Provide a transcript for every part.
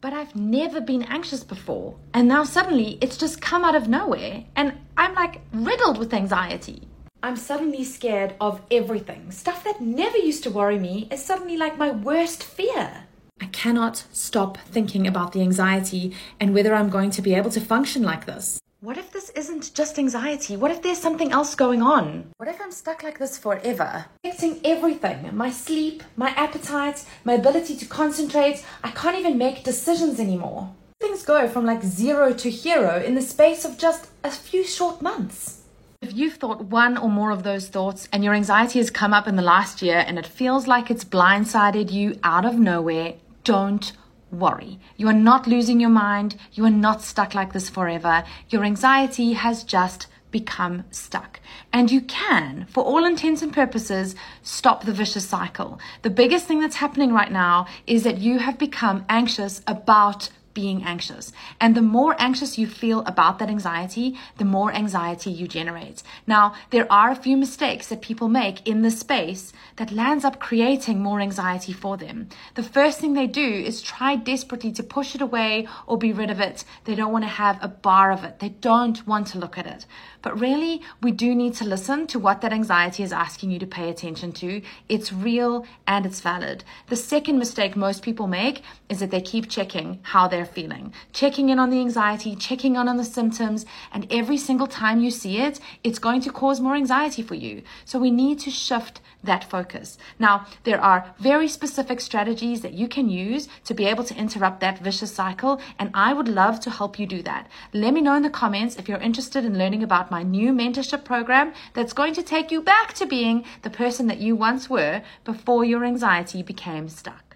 But I've never been anxious before. And now suddenly it's just come out of nowhere. And I'm like riddled with anxiety. I'm suddenly scared of everything. Stuff that never used to worry me is suddenly like my worst fear. I cannot stop thinking about the anxiety and whether I'm going to be able to function like this. What if this isn't just anxiety? What if there's something else going on? What if I'm stuck like this forever? Affecting everything my sleep, my appetite, my ability to concentrate. I can't even make decisions anymore. Things go from like zero to hero in the space of just a few short months. If you've thought one or more of those thoughts and your anxiety has come up in the last year and it feels like it's blindsided you out of nowhere, don't worry. You are not losing your mind. You are not stuck like this forever. Your anxiety has just become stuck. And you can, for all intents and purposes, stop the vicious cycle. The biggest thing that's happening right now is that you have become anxious about being anxious. And the more anxious you feel about that anxiety, the more anxiety you generate. Now, there are a few mistakes that people make in this space that lands up creating more anxiety for them. The first thing they do is try desperately to push it away or be rid of it. They don't want to have a bar of it. They don't want to look at it. But really, we do need to listen to what that anxiety is asking you to pay attention to. It's real and it's valid. The second mistake most people make is that they keep checking how they're feeling, checking in on the anxiety, checking in on the symptoms, and every single time you see it, it's going to cause more anxiety for you. So we need to shift that focus. Now, there are very specific strategies that you can use to be able to interrupt that vicious cycle, and I would love to help you do that. Let me know in the comments if you're interested in learning about my new mentorship program that's going to take you back to being the person that you once were before your anxiety became stuck.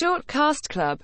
Shortcast Club